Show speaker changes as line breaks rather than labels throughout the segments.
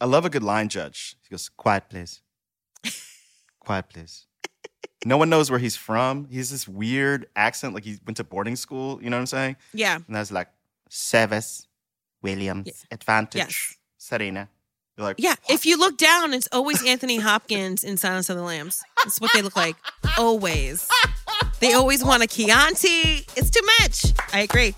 I love a good line judge. He goes, Quiet, please. Quiet, please. No one knows where he's from. He's this weird accent, like he went to boarding school. You know what I'm saying?
Yeah.
And that's like Sevis, Williams, Advantage,
Yes.
Serena. You're like,
Yeah. If you look down, it's always Anthony Hopkins in Silence of the Lambs. That's what they look like. Always. They always want a Chianti. It's too much. I agree.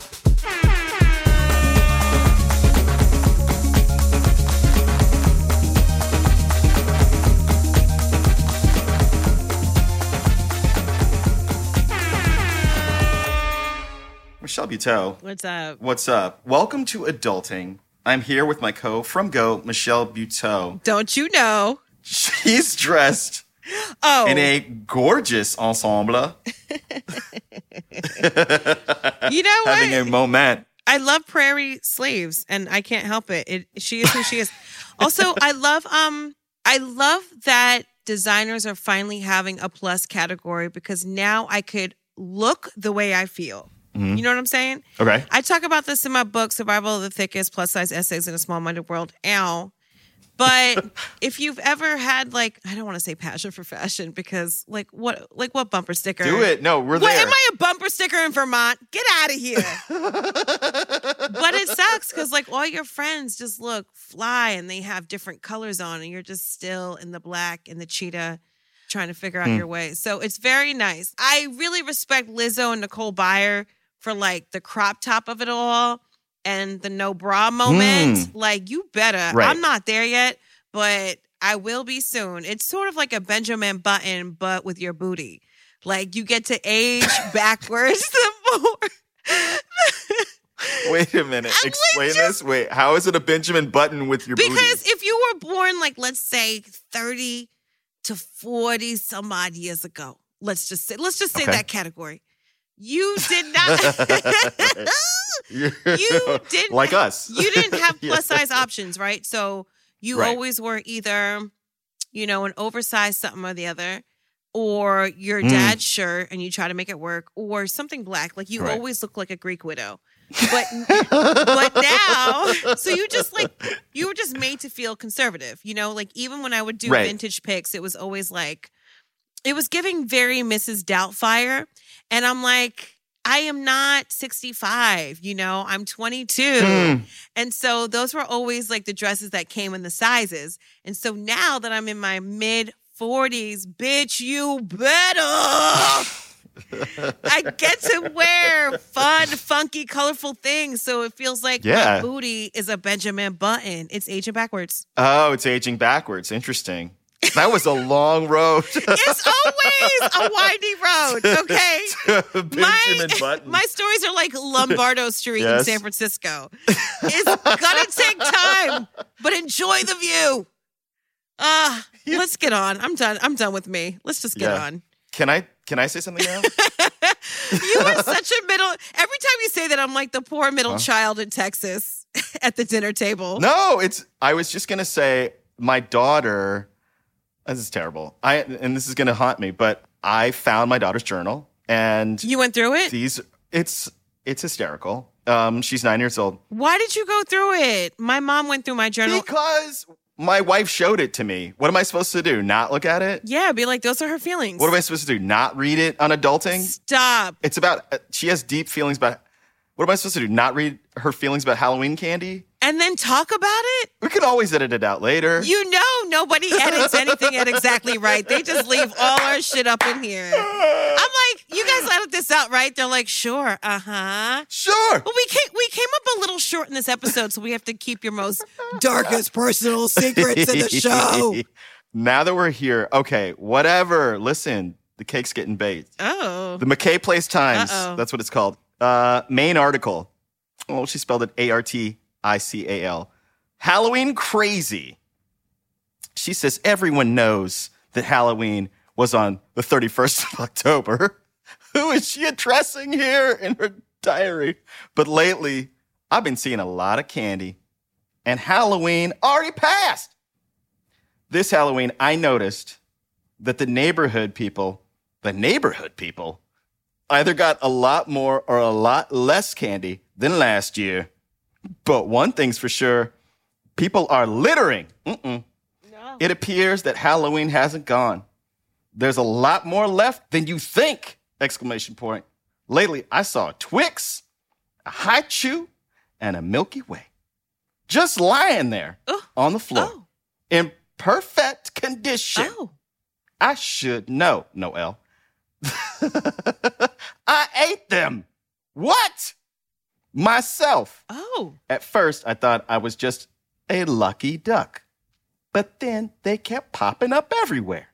Michelle Buteau.
What's up?
What's up? Welcome to Adulting. I'm here with my co from Go, Michelle Buteau.
Don't you know?
She's dressed
Oh,
in a gorgeous ensemble,
you know what?
having a moment.
I love prairie slaves, and I can't help it. It she is who she is. Also, I love um I love that designers are finally having a plus category because now I could look the way I feel. You know what I'm saying?
Okay.
I talk about this in my book, Survival of the Thickest, Plus Size Essays in a Small Minded World. Ow. But if you've ever had like, I don't want to say passion for fashion because like what like what bumper sticker?
Do it. No, we're
What
there.
am I a bumper sticker in Vermont? Get out of here. but it sucks because like all your friends just look fly and they have different colors on and you're just still in the black and the cheetah trying to figure out
Hmm.
your way. So it's very nice. I really respect Lizzo and Nicole Byer for like the crop top of it all and the no bra moment. Mm. Like you better.
Right.
I'm not there yet, but I will be soon. It's sort of like a Benjamin Button, but with your booty. Like you get to age backwards the more.
Wait a minute.
I'm
Explain
like,
this. Wait, how is it a Benjamin Button with your
Because
booty?
if you were born, like, let's say 30 to 40 some odd years ago, let's just say, let's just say
Okay.
that category. You did not.
You're-
didn't
like us.
you didn't have plus size options, right? So you
Right.
always were either, you know, an oversized something or the other, or your
Mm.
dad's shirt and you try to make it work, or something black. Like you
Right.
always look like a Greek widow. But but now, so you just like you were just made to feel conservative, you know. Like even when I would do
Right.
vintage pics, it was always like it was giving very Mrs. Doubtfire, and I'm like. I am not 65, you know, I'm 22.
Mm.
And so those were always like the dresses that came in the sizes. And so now that I'm in my mid 40s, bitch, you better. I get to wear fun, funky, colorful things. So it feels like
Yeah.
my booty is a Benjamin Button. It's aging backwards.
Oh, it's aging backwards. Interesting. That was a long road.
It's always a windy road, okay?
Benjamin
my,
Button.
my stories are like Lombardo Street in San Francisco. It's gonna take time, but enjoy the view. Uh, let's get on. I'm done. I'm done with me. Let's just get
Yeah.
on.
Can I can I say something now?
You are such a middle. Every time you say that, I'm like the poor middle child in Texas at the dinner table.
no, it's I was just gonna say my daughter this is terrible. I and this is gonna haunt me, but I found my daughter's journal and
You went through it.
these it's it's hysterical. Um, she's nine years old.
Why did you go through it? My mom went through my journal.
Because my wife showed it to me. What am I supposed to do? Not look at it?
Yeah, be like, those are her feelings.
What am I supposed to do? Not read it on adulting?
Stop.
It's about uh, she has deep feelings about what am I supposed to do? Not read her feelings about Halloween candy?
And then talk about it?
We can always edit it out later.
You know nobody edits anything at exactly right. They just leave all our shit up in here. I'm like, you guys edit this out, right? They're like, sure, uh-huh.
sure.
But we came we came up a little short in this episode, so we have to keep your most darkest personal secrets in the show.
now that we're here, okay, whatever. Listen, the cake's getting baked.
Oh.
The McKay Place Times.
Uh-oh.
That's what it's called. Uh, main article. Oh, she spelled it A R T I C A L. Halloween crazy. She says everyone knows that Halloween was on the 31st of October. Who is she addressing here in her diary? But lately, I've been seeing a lot of candy, and Halloween already passed. This Halloween, I noticed that the neighborhood people, the neighborhood people, either got a lot more or a lot less candy than last year. But one thing's for sure people are littering. Mm-mm.
No.
It appears that Halloween hasn't gone. There's a lot more left than you think! Exclamation point. Lately, I saw a Twix, a Hi-Chew, and a Milky Way. Just lying there on the floor
Oh.
in perfect condition.
Oh.
I should know, Noel. I ate them. What? Myself.
Oh.
At first, I thought I was just a lucky duck. But then they kept popping up everywhere.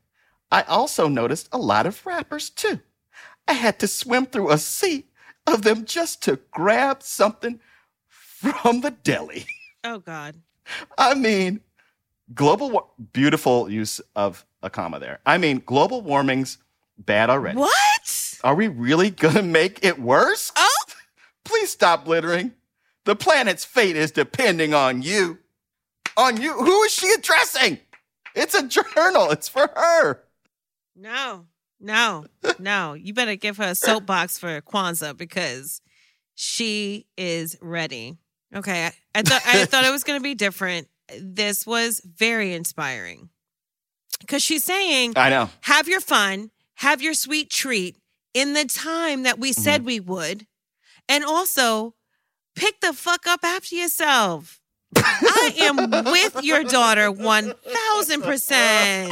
I also noticed a lot of wrappers, too. I had to swim through a sea of them just to grab something from the deli.
Oh God.
I mean, global war- beautiful use of a comma there. I mean, global warming's bad already.
What?
Are we really gonna make it worse?
Oh.
Please stop littering. The planet's fate is depending on you. On you. Who is she addressing? It's a journal. It's for her.
No. No. No. You better give her a soapbox for Kwanzaa because she is ready. Okay. I, I thought I thought it was gonna be different. This was very inspiring. Cause she's saying
I know.
have your fun, have your sweet treat in the time that we said mm-hmm. we would. And also pick the fuck up after yourself. I am with your daughter 1000%.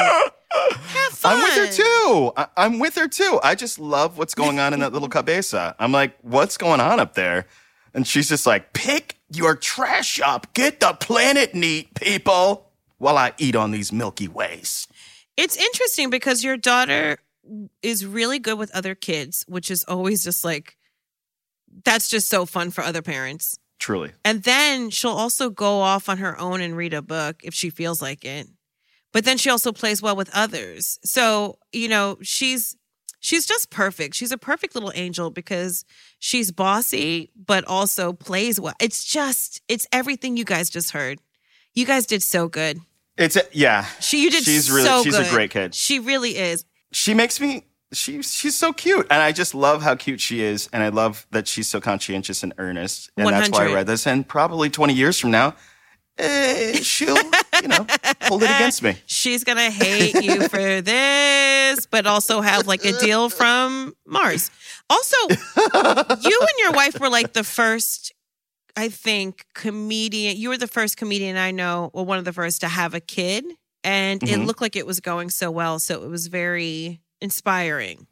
Have fun.
I'm with her too. I- I'm with her too. I just love what's going on in that little cabeza. I'm like, what's going on up there? And she's just like, pick your trash up. Get the planet neat, people, while I eat on these Milky Ways.
It's interesting because your daughter is really good with other kids, which is always just like, that's just so fun for other parents.
Truly.
And then she'll also go off on her own and read a book if she feels like it. But then she also plays well with others. So, you know, she's she's just perfect. She's a perfect little angel because she's bossy but also plays well. It's just it's everything you guys just heard. You guys did so good.
It's a, yeah.
She you did
She's really
so
she's a great kid.
She really is.
She makes me she she's so cute and I just love how cute she is and I love that she's so conscientious and earnest and that's why I read this and probably 20 years from now eh, she'll you know hold it against me.
She's gonna hate you for this, but also have like a deal from Mars. Also, you and your wife were like the first, I think, comedian. You were the first comedian I know, or one of the first to have a kid, and it
Mhm.
looked like it was going so well. So it was very inspiring.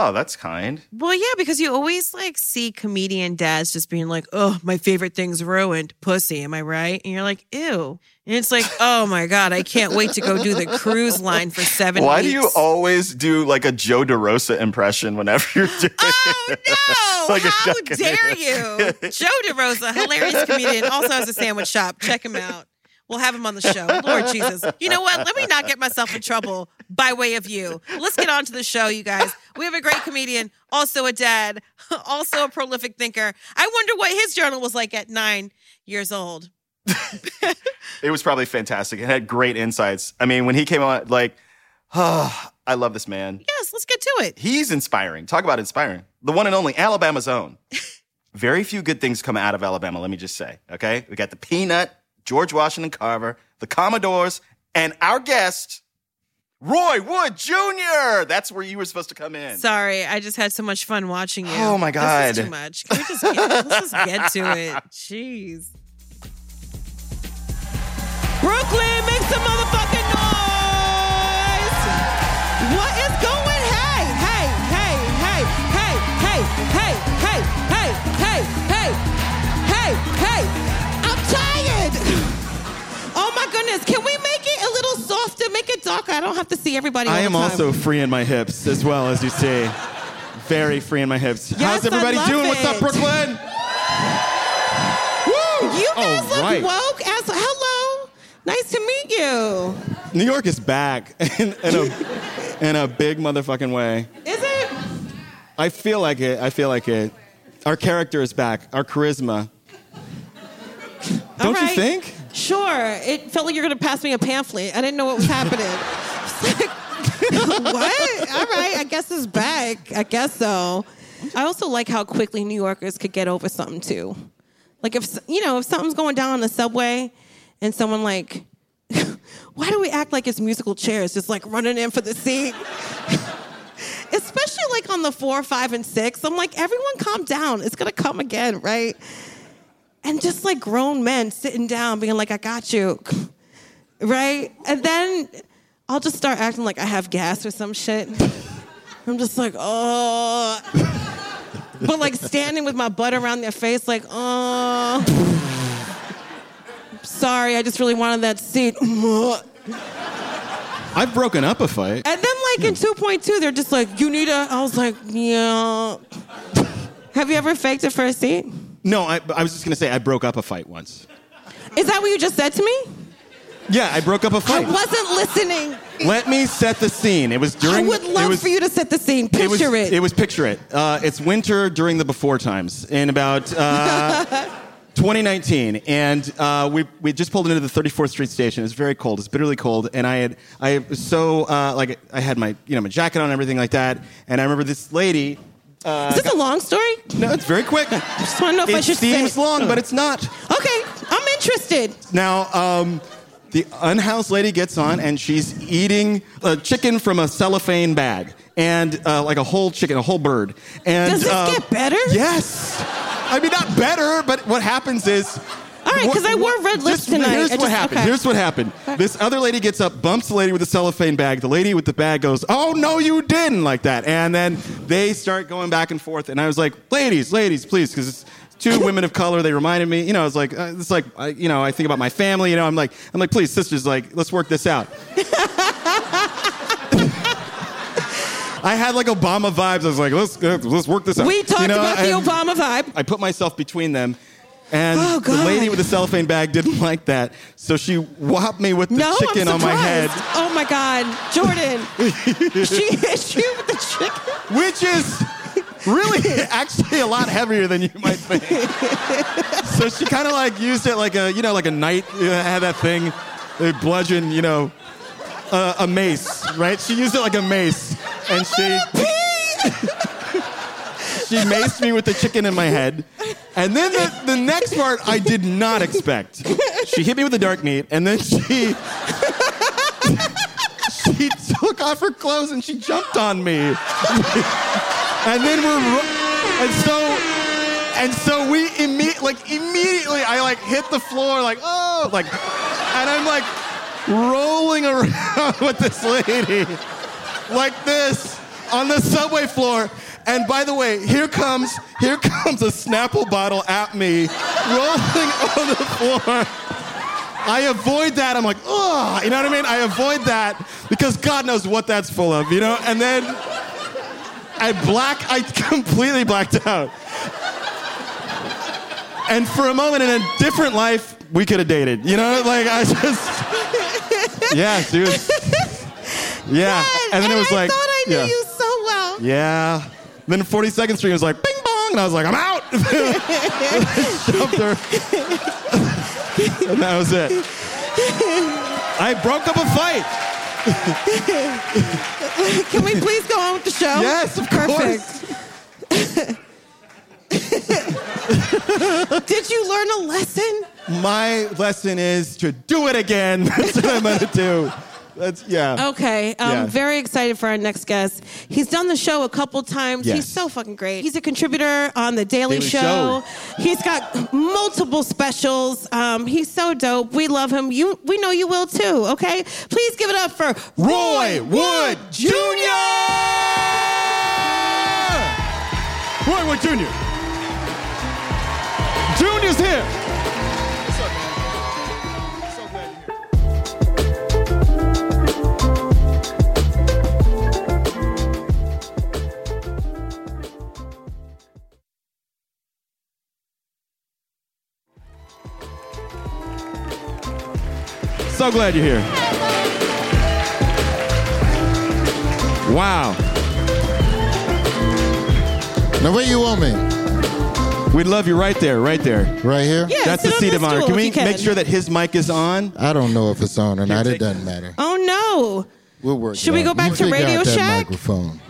Oh, that's kind.
Well, yeah, because you always like see comedian dads just being like, "Oh, my favorite thing's ruined, pussy." Am I right? And you're like, "Ew," and it's like, "Oh my god, I can't wait to go do the cruise line for seven
Why
weeks."
do you always do like a Joe DeRosa impression whenever you're doing
Oh no!
Like
How dare you? Joe DeRosa, hilarious comedian, also has a sandwich shop. Check him out. We'll have him on the show. Lord Jesus. You know what? Let me not get myself in trouble by way of you. Let's get on to the show, you guys. We have a great comedian, also a dad, also a prolific thinker. I wonder what his journal was like at nine years old.
It was probably fantastic. It had great insights. I mean, when he came on, like, oh, I love this man.
Yes, let's get to it.
He's inspiring. Talk about inspiring. The one and only Alabama's own. Very few good things come out of Alabama, let me just say. Okay? We got the Peanut, George Washington Carver, the Commodores, and our guest, Roy Wood Jr. That's where you were supposed to come in.
Sorry, I just had so much fun watching you.
Oh, my God.
too much. Can we just get, let's just get to it. Jeez. Brooklyn, make some motherfucking noise! What is going? Hey, hey, hey, hey, hey, hey, hey, hey, hey, hey, hey, hey, hey! I'm tired. Goodness! Can we make it a little softer? Make it darker. I don't have to see everybody.
I
all
am
the time.
also free in my hips as well, as you see. Very free in my hips.
Yes,
How's everybody
I love
doing? What's up. Brooklyn? Woo!
You guys
All
look
right.
woke as hello. Nice to meet you.
New York is back in, in, a, in a big motherfucking way.
Is it?
I feel like it. I feel like it. Our character is back. Our charisma. Don't you think?
Sure. It felt like you were going to pass me a pamphlet. I didn't know what was happening. What? All right. I guess it's back. I guess so. I also like how quickly New Yorkers could get over something too. Like if you know if something's going down on the subway, and someone like, why do we act like it's musical chairs, just like running in for the seat? Especially like on the four, five, and six. I'm like, everyone calm down. It's gonna come again, right? And just like grown men sitting down being like i got you right? And then i'll just start acting like i have gas or some shit. I'm just like oh but like standing with my butt around their face like oh sorry i just really wanted that seat.
I've broken up a fight.
And then like in 2.2 they're just like you need a i was like yeah. Have you ever faked a first seat
No, I, I was just gonna say I broke up a fight once.
is that what you just said to me
Yeah, I broke up a fight.
I wasn't listening
Let me set the scene. It was during.
I would
it
love
was,
for you to set the scene. Picture
it was,
it.
It was picture it. Uh, it's winter during the before times in about uh, 2019, and uh, we we just pulled into the 34th Street station. It's very cold. It's bitterly cold, and I had I was so uh, like I had my you know my jacket on and everything like that, and I remember this lady. Uh,
Is this a long story?
no, it's very quick.
I just want to know if I
It
should
seems
say.
long, but it's not.
Okay, I'm interested.
Now, um, the unhoused lady gets on and she's eating a chicken from a cellophane bag and uh, like a whole chicken, a whole bird. And
Does this
uh,
get better?
Yes. I mean, not better, but what happens is.
All right, 'cause I wore red lips
just-
tonight.
Here's
I
what
just-
happened.
okay.
Here's what happened. This other lady gets up, bumps the lady with the cellophane bag. The lady with the bag goes, "Oh no, you didn't!" like that, and then they start going back and forth. And I was like, "Ladies, ladies, please," because it's two women of color. They reminded me, you know, I was like, uh, it's like, I, you know, I think about my family. You know, I'm like, I'm like, please, sisters, like, let's work this out. I had like Obama vibes. I was like, let's let's work this out.
We talked
You know,
about the Obama vibe.
I put myself between them. And
Oh,
the lady with the cellophane bag didn't like that. So she whopped me with the
No,
chicken on my head.
Oh my God, Jordan, she hit you with the chicken.
which is really actually a lot heavier than you might think. so she kind of like used it like a, you know, like a knight you know, had that thing, a bludgeon, you know, uh, a mace, right? She used it like a mace. And she. She maced me with the chicken in my head. And then the, the next part I did not expect. She hit me with the dark meat, and then she she took off her clothes and she jumped on me. and then we're and so and so we imme- like immediately I like hit the floor like oh like and I'm like rolling around with this lady like this on the subway floor. And by the way, here comes here comes a Snapple bottle at me, rolling on the floor. I avoid that. I'm like, oh, you know what I mean? I avoid that because God knows what that's full of, you know? And then I black, I completely blacked out. And for a moment in a different life, we could have dated, you know? Like, I just, yeah, dude. Yeah. and then it was
I
like,
thought I knew
yeah.
you so well.
Yeah. Then 42nd Street was like, bing bong. And I was like, I'm out. Shoved her. and that was it. I broke up a fight.
Can we please go on with the show?
Yes, of
Perfect. Did you learn a lesson?
My lesson is to do it again. That's what I'm going to do. That's, yeah.
Okay, I'm
Yeah.
very excited for our next guest. He's done the show a couple times.
Yes.
He's so fucking great. He's a contributor on The Daily,
Daily
show.
Show.
He's got multiple specials. Um, he's so dope. We love him. You, we know you will too. Okay, please give it up for
Roy Wood Jr. Roy Wood Jr. Junior's here. So So glad you're here. Wow.
Now, where you want me?
We'd love you right there, right there.
Right here?
Yeah,
That's
sit
the
on
seat
this
of honor.
stool
Can
if
we
you can.
make sure that his mic is on?
I don't know if it's on or not.
take
It doesn't matter.
Oh no.
We'll work.
Should
it
we go back
You
to
figure
Radio
out that
Shack?
Microphone.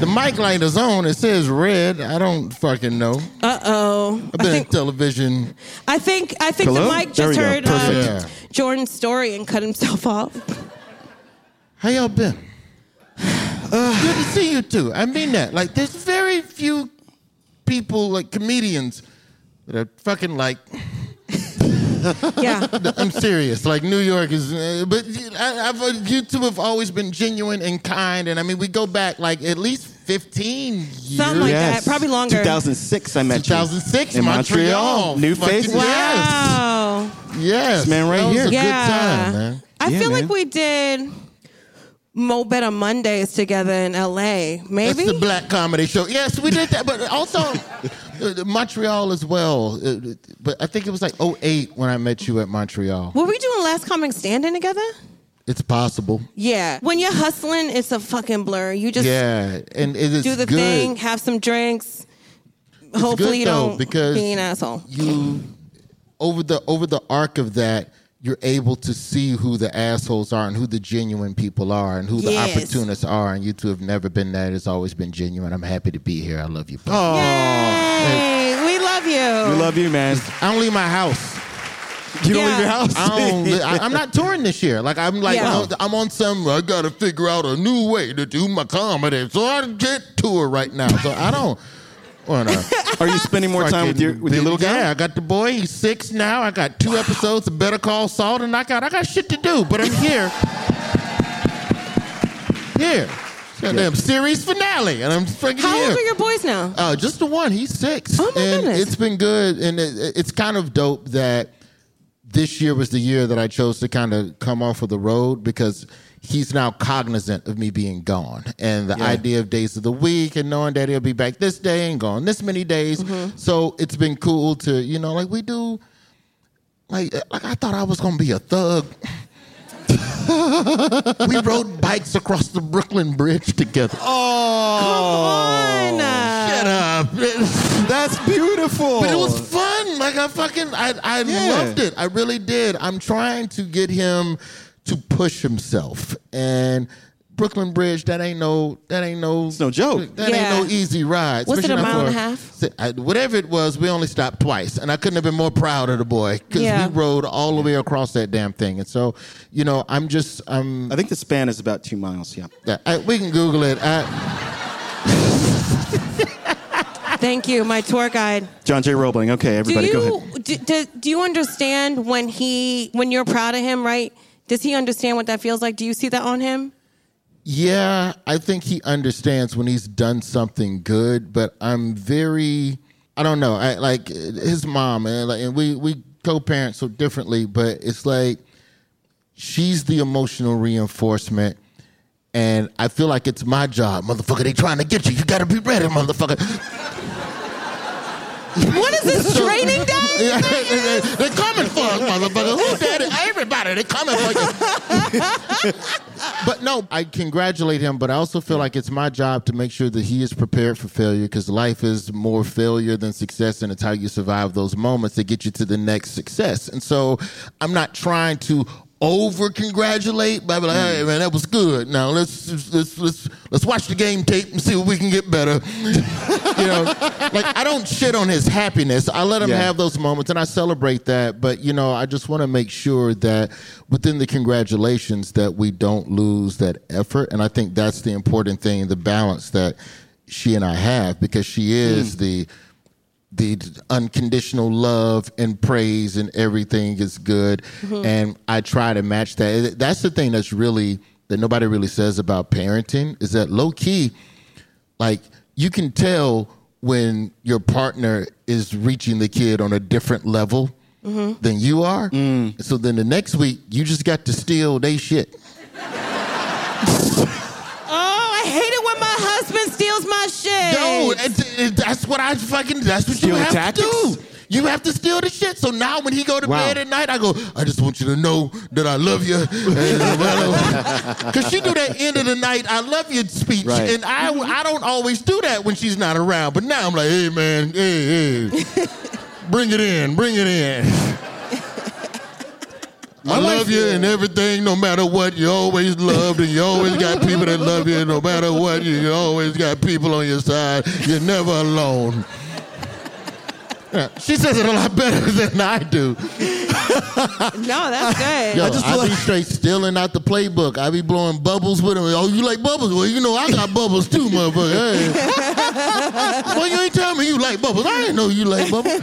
The mic light is on. It says red. I don't fucking know.
Uh uh
I've
I think
in television.
I think I think
Hello?
the mic just heard uh,
Perfect.
Yeah.
Jordan's story and cut himself off.
How y'all been? Good to see you too. I mean that. Like, there's very few people, like comedians, that are fucking like.
Yeah.
I'm serious. Like New York is, uh, but I, I've, uh, you two have always been genuine and kind, and I mean we go back like at least 15 years.
Something like that. Probably longer.
2006, I met you.
2006,
in
Montreal.
Montreal. New
Fucking
faces.
Yes.
Wow.
Yes,
This man right
that was
here.
a
Yeah.
good time, man.
I
Yeah,
feel
man.
like we did Mo Better Mondays together in LA. Maybe?
That's the black comedy show. Yes, we did that, but also uh, Montreal as well. Uh, But I think it was like 08 when I met you at Montreal.
Were we doing Last Comic Standing together?
It's possible.
Yeah. When you're hustling, it's a fucking blur. You just
Yeah, and it is
do the
good.
thing, have some drinks. Hopefully
good,
you
though,
don't
because
be an asshole.
you over the over the arc of that you're able to see who the assholes are and who the genuine people are and who the
Yes.
opportunists are and you two have never been that it's always been genuine i'm happy to be here i love you both.
Oh,
Yay, we love you.
we love you, man.
i don't leave my house
You don't
Yeah.
leave your house.
I don't, li- I, I'm not touring this year. Like I'm like
Yeah.
no, I'm on some. I got to figure out a new way to do my comedy, so I can't tour right now. So I don't. Wanna
Are you spending more time with your with your little guy?
Yeah, I got the boy. He's six now. I got two episodes of Better Call Saul, and I got I got shit to do. But I'm here. here. Goddamn series finale, and I'm freaking
How
here.
old are your boys now?
Uh, just the one. He's six.
Oh, my
and
goodness.
It's been good, and it, it's kind of dope that this year was the year that I chose to kind of come off of the road because he's now cognizant of me being gone, and the
Yeah.
idea of days of the week and knowing that he'll be back this day and gone this many days.
Mm-hmm.
So it's been cool to you know like we do. Like, like I thought I was gonna be a thug. we rode bikes across the Brooklyn Bridge together.
Oh,
Fun. Uh,
Shut up.
that's beautiful.
But it was fun. Like I fucking I I
Yeah.
loved it. I really did. I'm trying to get him to push himself. And Brooklyn Bridge, that ain't no that ain't no
It's no joke.
That
Yeah.
ain't no easy ride.
Was it a
not
mile and a half?
I- whatever it was, we only stopped twice, and I couldn't have been more proud of the boy because
Yeah.
we rode all the way across that damn thing. And so, you know, I'm just I'm
I think the span is about two miles. Yeah.
yeah, I, we can Google it. I,
Thank you, my tour guide.
John J. Roebling. Okay,
Do
everybody, go ahead.
do, do, do you understand when he when you're proud of him, right? Does he understand what that feels like? Do you see that on him?
Yeah, I think he understands when he's done something good, but I'm very I don't know. I like his mom and like and we we co-parent so differently, but it's like she's the emotional reinforcement and I feel like it's my job, motherfucker. They trying to get you. You got to be ready, motherfucker.
What is this training day?
Yeah, They're coming for us, motherfucker. Who? Everybody, they're coming for you. but no, I congratulate him, but I also feel like it's my job to make sure that he is prepared for failure because life is more failure than success, and it's how you survive those moments that get you to the next success. And so I'm not trying to over congratulate, but I'm like, hey man, that was good. Now let's let's let's let's watch the game tape and see what we can get better. you know, like I don't shit on his happiness. I let him
Yeah.
have those moments and I celebrate that. But you know, I just want to make sure that within the congratulations that we don't lose that effort. And I think that's the important thing, the balance that she and I have, because she is mm. the the unconditional love and praise and everything is good. Mm-hmm. And i try to match that. That's the thing that's really that nobody really says about parenting is that low key like you can tell when your partner is reaching the kid on a different level mm-hmm. than you are. Mm. So then the next week you just got to steal they shit.
Oh, I hate it husband steals my shit.
No, it, it- that's what I fucking. That's what
Stealing
you have
tactics?
to do. You have to steal the shit. So now when he go to
Wow.
bed at night, I go, I just want you to know that I love you. Because she do that end of the night, I love you speech.
Right.
And I, I don't always do that when she's not around. But now I'm like, hey, man, hey, hey. bring it in, bring it in. I love you and everything, no matter what. You always loved, and you always got people that love you. No matter what, you, you always got people on your side. You're never alone. She says it a lot better than I do.
No, that's good.
Yo, I,
just feel
be
like-
straight stealing out the playbook. I be blowing bubbles with him. Oh, you like bubbles? Well, you know I got bubbles too, motherfucker. Hey. well, you ain't tell me you like bubbles. I didn't know you like bubbles.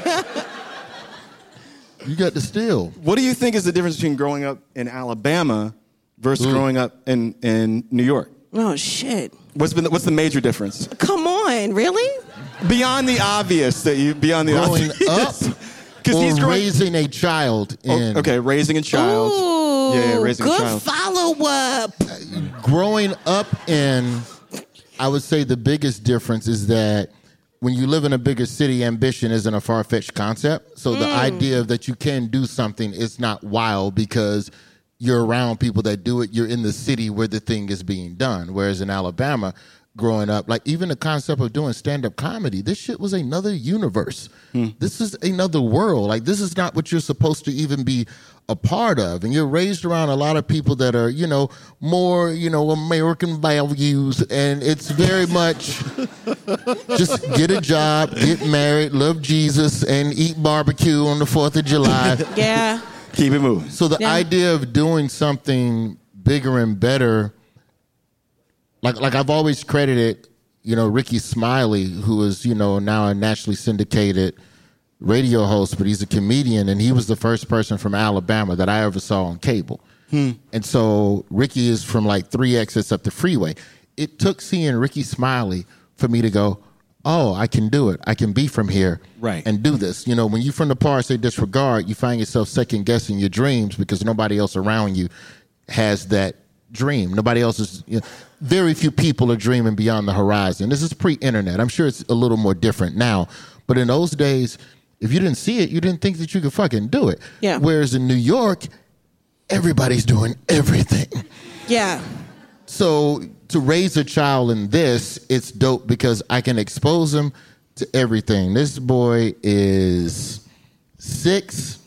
You got to steal.
What do you think is the difference between growing up in Alabama versus mm. growing up in, in New York?
Oh shit.
What's been the, what's the major difference
Come on, really?
beyond the obvious that you beyond the
Growing
obvious?
up
because he's growing.
raising a child
Oh,
in
okay, raising a child.
Ooh,
yeah, yeah, raising
good
a child.
follow up.
Uh, growing up in, I would say the biggest difference is that when you live in a bigger city, ambition isn't a far fetched concept. So the mm. idea that you can do something is not wild because you're around people that do it. You're in the city where the thing is being done. Whereas in Alabama, growing up, like even the concept of doing stand up comedy, this shit was another universe. Hmm. This is another world. Like this is not what you're supposed to even be a part of. And you're raised around a lot of people that are, you know, more, you know, American values. And it's very much just get a job, get married, love Jesus, and eat barbecue on the 4th of July.
Yeah.
Keep it moving.
So the
Yeah.
idea of doing something bigger and better, like like I've always credited, you know, Rickey Smiley, who is you know now a nationally syndicated radio host, but he's a comedian, and he was the first person from Alabama that I ever saw on cable. Hmm. And so Rickey is from like three exits up the freeway. It took seeing Rickey Smiley for me to go, oh, I can do it. I can be from here
Right.
and do this. You know, when you're from the par say disregard, you find yourself second guessing your dreams because nobody else around you has that dream. Nobody else is. You know, very few people are dreaming beyond the horizon. This is pre-internet. I'm sure it's a little more different now, but in those days, if you didn't see it, you didn't think that you could fucking do it.
Yeah.
Whereas in New York, everybody's doing everything.
Yeah.
So to raise a child in this, it's dope because I can expose him to everything. This boy is six,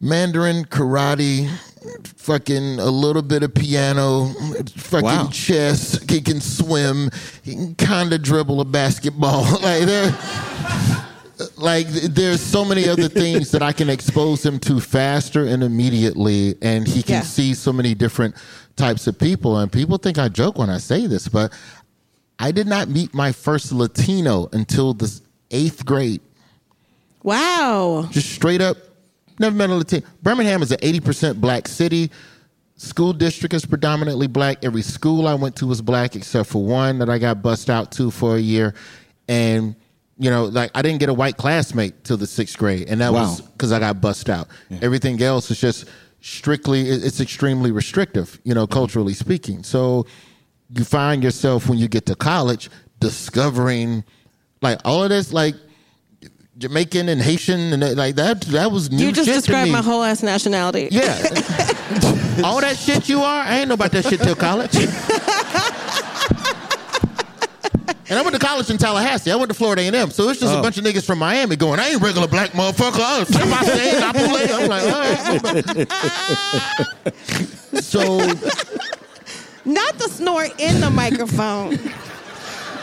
Mandarin, karate, fucking a little bit of piano, fucking
Wow.
chess. He can swim. He can kind of dribble a basketball. like there, like there's so many other things that I can expose him to faster and immediately, and he can
Yeah.
see so many different types of people. And people think I joke when I say this, but I did not meet my first Latino until the eighth grade.
Wow.
Just straight up, never met a Latino. Birmingham is an 80% black city. School district is predominantly black. Every school I went to was black except for one that I got bussed out to for a year. And, you know, like I didn't get a white classmate till the sixth grade. And that
Wow.
was because I got bussed out. Everything else is just strictly, it's extremely restrictive, you know, mm-hmm. culturally speaking. So you find yourself when you get to college discovering like all of this, like, Jamaican and Haitian and that, like that. That was new
You just
shit to
described
me.
my whole ass nationality.
Yeah. All that shit you are, I ain't know about that shit till college. and I went to college in Tallahassee. I went to Florida A&M. So it's just a oh. bunch of niggas from Miami going, I ain't regular black motherfucker. Oh, I'll step my stage, I'll pull it. I'm like, all right. so
Not the snort in the microphone.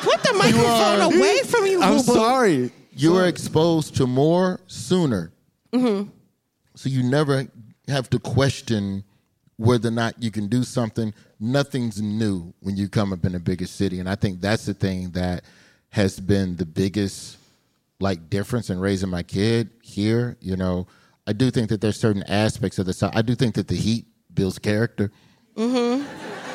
Put the microphone away from you,
I'm
boo-boo.
sorry.
You were exposed to more sooner. Mm-hmm. So you never have to question whether or not you can do something. Nothing's new when you come up in a bigger city, and I think that's the thing that has been the biggest like difference in raising my kid here. You know, I do think that there's certain aspects of the South. I do think that the heat builds character. Mm-hmm.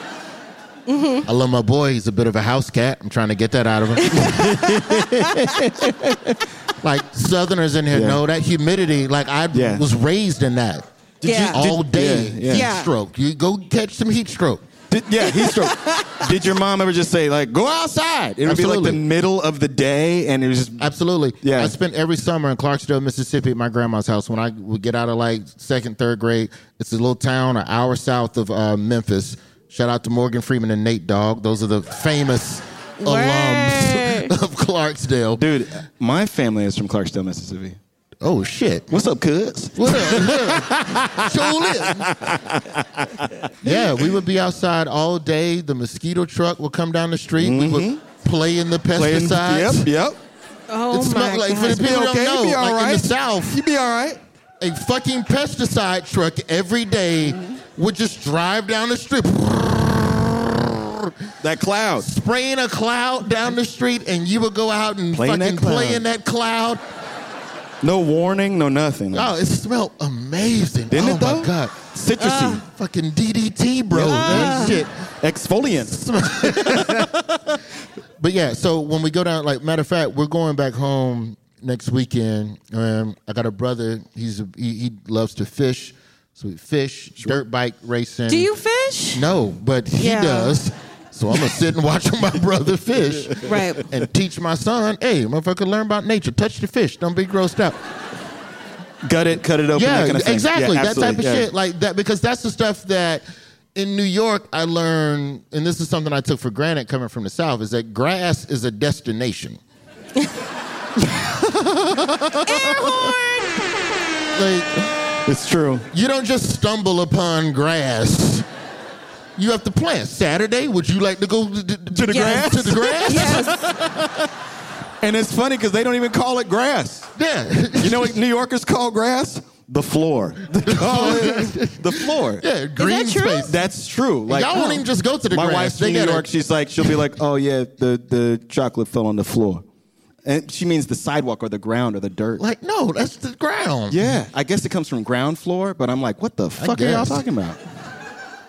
I love my boy. He's a bit of a house cat. I'm trying to get that out of him. like Southerners in here
Yeah.
know that humidity. Like I
Yeah.
was raised in that.
Yeah.
all day
yeah, yeah.
heat stroke. You go catch some heat stroke.
Did, yeah, heat stroke. Did your mom ever just say like, "Go outside"? It would be like the middle of the day, and it was just
Absolutely.
Yeah.
I spent every summer in Clarksdale, Mississippi at my grandma's house. When I would get out of like second, third grade, it's a little town an hour south of uh, Memphis. Shout out to Morgan Freeman and Nate Dogg. Those are the famous alums of Clarksdale.
dude. My family is from Clarksdale, Mississippi.
Oh, shit.
What's up, cuz?
What up? Show this. Yeah, we would be outside all day. The mosquito truck would come down the street. We would mm-hmm. play in the
Playing-
pesticides.
Yep, yep.
Oh
It smelled
my
like for
God.
the people who
okay,
don't
you'd
know,
be all
like in the South,
You'd be all right.
a fucking pesticide truck every day mm-hmm. Would just drive down the street,
That cloud.
spraying a cloud down the street, and you would go out and
Play in that
fucking
cloud.
play in that cloud.
No warning, no nothing.
Oh, it smelled amazing.
Didn't
oh
it, though?
my god,
Citrusy.
fucking DDT, bro. That shit.
Exfoliant.
But yeah, so when we go down, like matter of fact, we're going back home next weekend. Um, I got a brother. He's a, he, he loves to fish, so we fish, dirt bike racing.
Do you fish?
No, but he
Yeah.
does. So I'm gonna sit and watch my brother fish,
Right.
and teach my son. Hey, motherfucker, learn about nature. Touch the fish. Don't be grossed out.
Gut it, cut it open.
Yeah,
that kind of thing.
exactly.
Yeah,
that type of
yeah.
shit, like that, because that's the stuff that in New York I learned, and this is something I took for granted coming from the South, is that grass is a destination. Like
It's true.
you don't just stumble upon grass. You have to plant. Saturday, would you like to go to, to, to the
Yes.
grass? To the grass?
Yes.
And it's funny because they don't even call it grass.
Yeah.
You know what New Yorkers call grass? The floor. They call it the floor.
yeah, green
true?
space.
That's true. Like
Y'all won't even just go to the
my
grass.
wife's from New
gotta-
York. She's like, she'll be like, oh yeah, the the chocolate fell on the floor, and she means the sidewalk or the ground or the dirt.
Like, no, that's the ground.
yeah, I guess it comes from ground floor, but I'm like, what the fuck are y'all
guess.
talking about?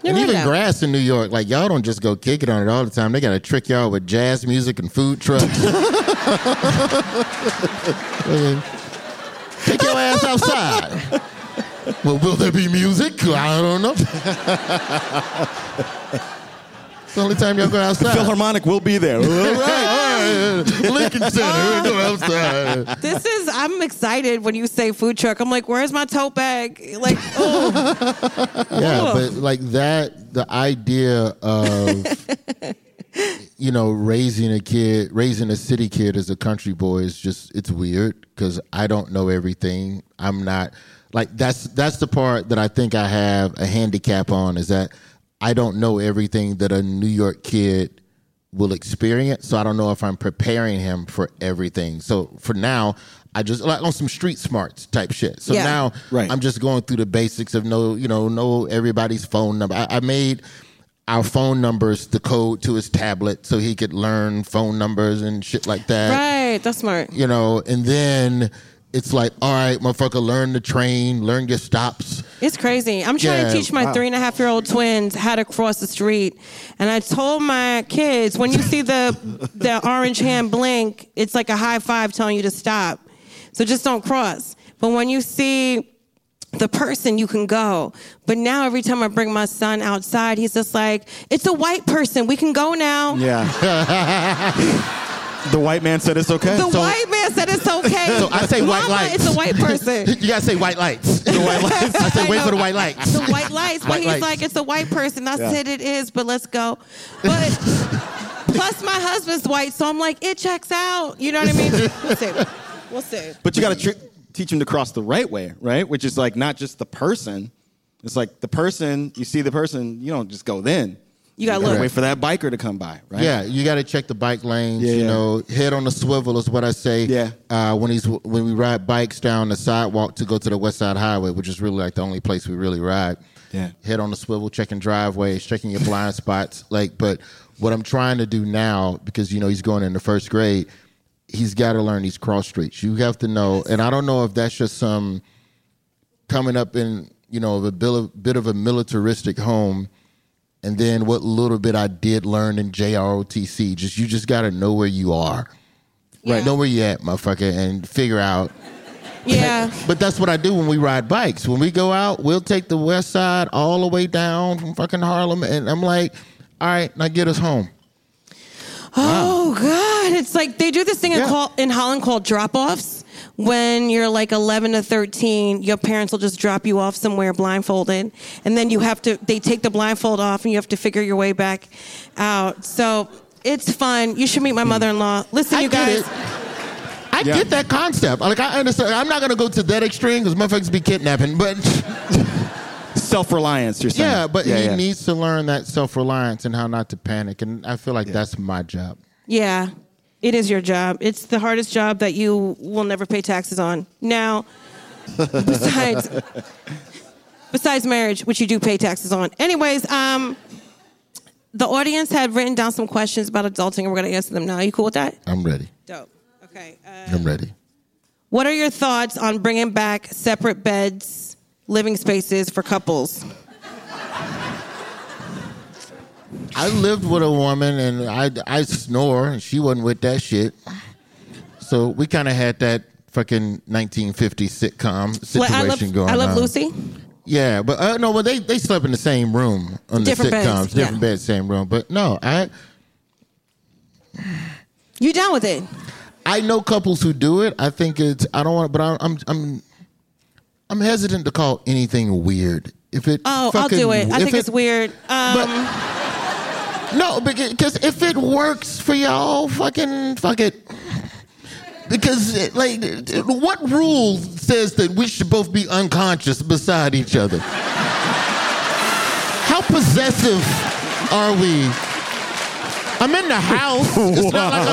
And
Never
even
heard
grass in New York, like y'all don't just go kick it on it all the time. They got to trick y'all with jazz music and food trucks. Take your ass outside. well, will there be music? I don't know. it's the only time y'all go outside.
Philharmonic will be there.
all right, all right. Lincoln Center, go outside.
This is. I'm excited when you say food truck. I'm like, where's my tote bag? Like, oh,
Yeah,
Ugh.
but like that, the idea of you know raising a kid, raising a city kid as a country boy is just it's weird because I don't know everything. I'm not like that's that's the part that I think I have a handicap on is that I don't know everything that a New York kid will experience. So I don't know if I'm preparing him for everything. So for now, I just like on some street smarts type shit. So
Yeah.
now
Right.
I'm just going through the basics of know, you know, know everybody's phone number. I, I made our phone numbers the code to his tablet so he could learn phone numbers and shit like that.
right. That's smart.
You know, and then it's like, all right, motherfucker, learn the train, learn your stops.
It's crazy. I'm trying
Yeah,
to teach my three and a half year old twins how to cross the street, and I told my kids when you see the the orange hand blink, it's like a high five telling you to stop. So just don't cross. But when you see the person, you can go. But now every time I bring my son outside, he's just like, "It's a white person. We can go now."
Yeah. the white man said it's okay.
The white man said it's okay.
So I say white lights.
It's a white person.
You gotta say white lights. The white lights. I say wait for the white lights.
the white lights. But
White
he's
lights.
like, it's a white person. I said it is, but let's go. But plus, my husband's white, so I'm like, it checks out. You know what I mean? We'll see. We'll see.
But you got to tr- teach him to cross the right way, right? Which is like not just the person. It's like the person. You see the person. You don't just go then.
You gotta
gotta
look.
wait for that biker to come by, right?
Yeah, you got to check the bike lanes.
Yeah,
you
yeah.
know, head on the swivel is what I say.
Yeah.
Uh, when he's when we ride bikes down the sidewalk to go to the West Side Highway, which is really like the only place we really ride.
Yeah.
Head on the swivel, checking driveways, checking your blind spots. Like, but what I'm trying to do now, because you know he's going into first grade, he's got to learn these cross streets. You have to know, and I don't know if that's just some coming up in you know a bit of, bit of a militaristic home and then what little bit I did learn in JROTC. Just you just got to know where you are,
Yeah.
right? Know where you at, motherfucker, and figure out.
Yeah.
But that's what I do when we ride bikes. When we go out, we'll take the west side all the way down from fucking Harlem, and I'm like, All right, now get us home.
Oh God! It's like they do this thing in, call, in Holland called drop-offs. When you're like 11 to 13, your parents will just drop you off somewhere blindfolded, and then you have to. They take the blindfold off, and you have to figure your way back out. So it's fun. You should meet my mother-in-law. Listen,
I
you
get
guys.
it. I
Yeah.
get that concept. Like I understand. I'm not gonna go to that extreme because motherfuckers be kidnapping. But
Self reliance, you're saying.
yeah, but he
yeah.
needs to learn that self reliance and how not to panic. And I feel like that's my job.
Yeah, it is your job. It's the hardest job that you will never pay taxes on. Now, besides besides marriage, which you do pay taxes on. Anyways, um, the audience had written down some questions about adulting, and we're going to answer them now. Are you cool with that?
I'm ready.
Dope. Okay. Uh,
I'm ready.
what are your thoughts on bringing back separate beds, living spaces for couples?
I lived with a woman and I I snore and she wasn't with that shit. So we kind of had that fucking 1950s sitcom situation
Well, I love,
going
I love
on.
Lucy.
Yeah, but uh, no, but they they slept in the same room on
Different
the
beds,
sitcoms, different
yeah.
beds, same room. But no, I
You down with it?
I know couples who do it. I think it's I don't want, but I'm I'm I'm, I'm hesitant to call anything weird. If it
Oh, I'll do it. I think it's weird. Um,
But no, because if it works for y'all, fucking fuck it. Because like, what rule says that we should both be unconscious beside each other? How possessive are we? I'm in the house. It's not like